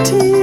hiding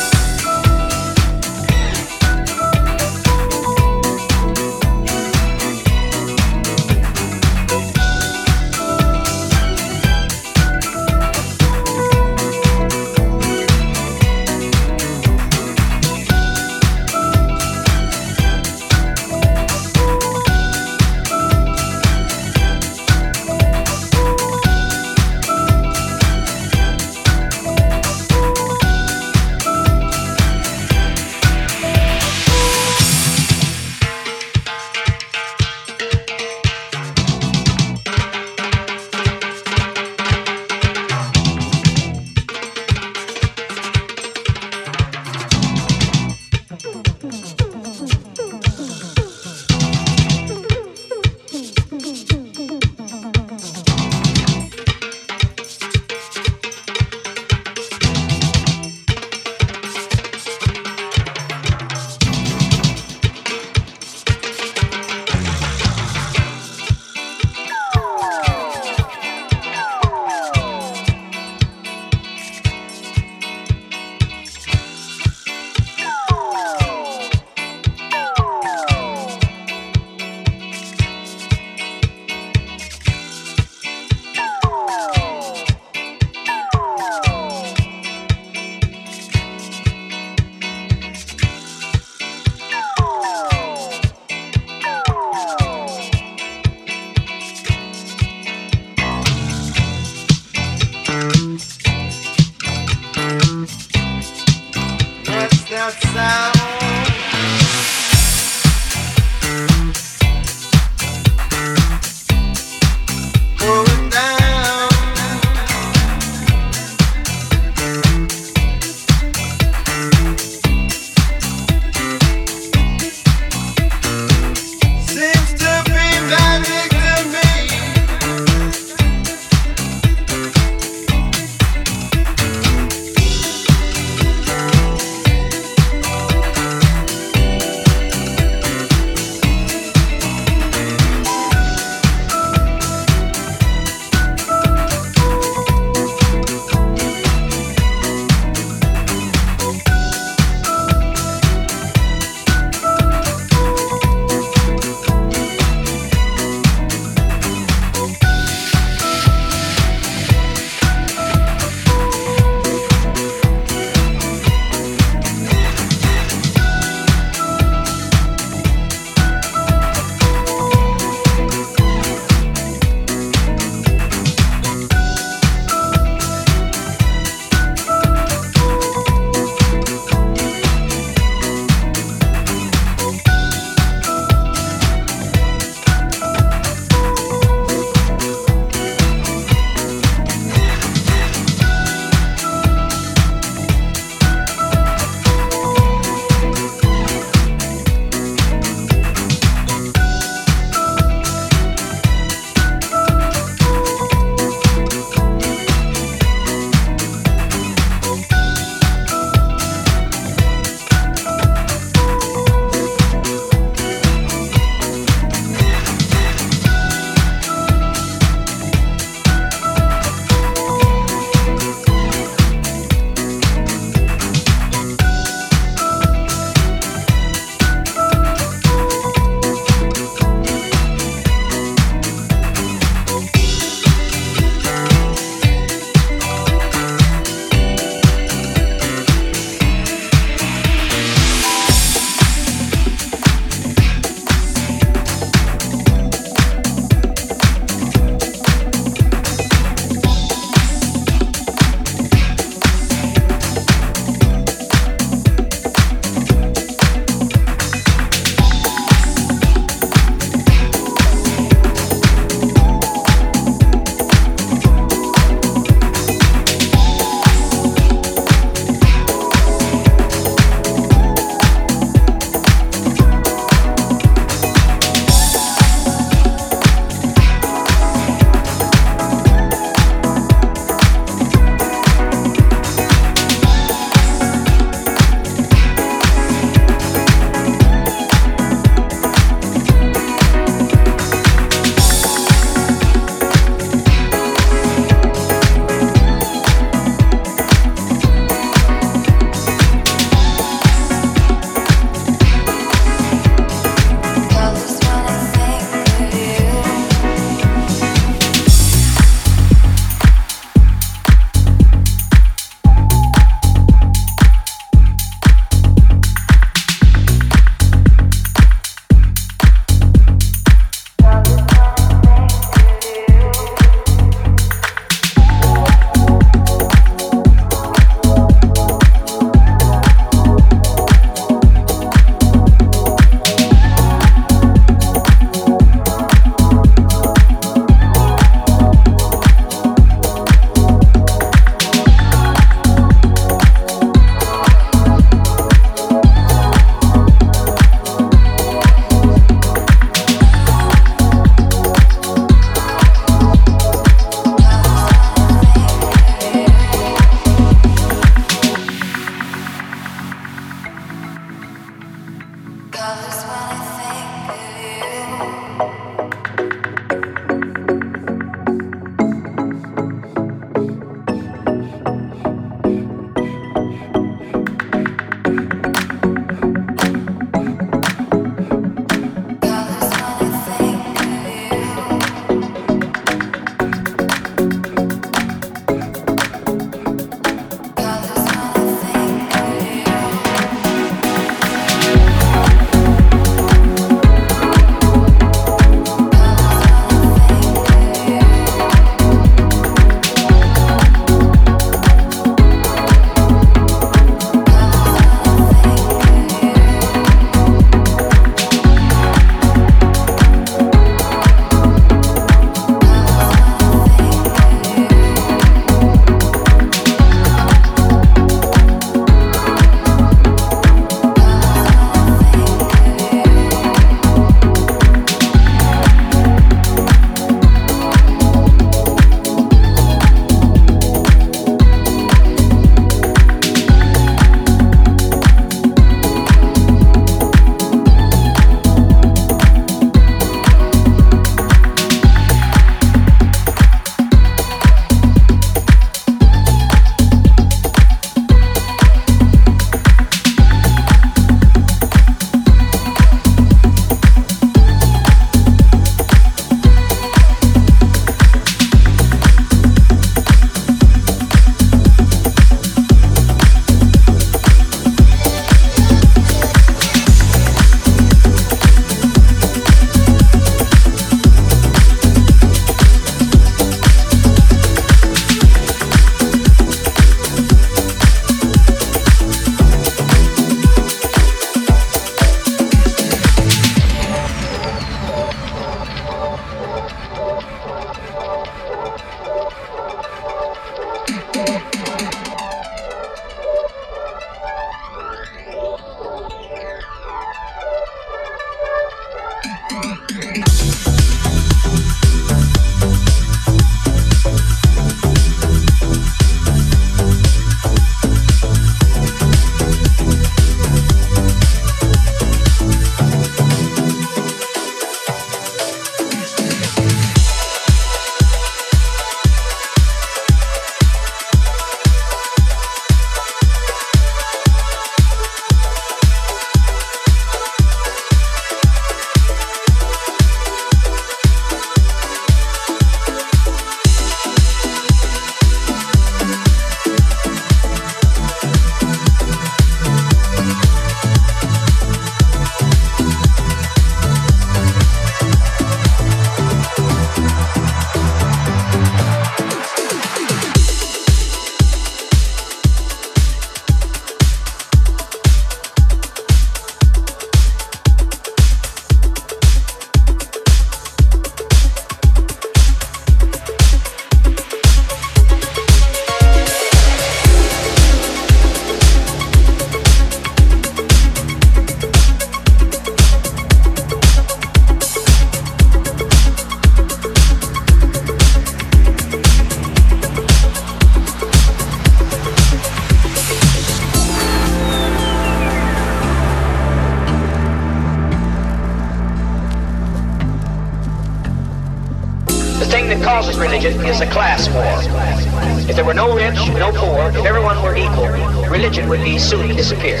If there were no rich, no poor, if everyone were equal, religion would be soon disappear.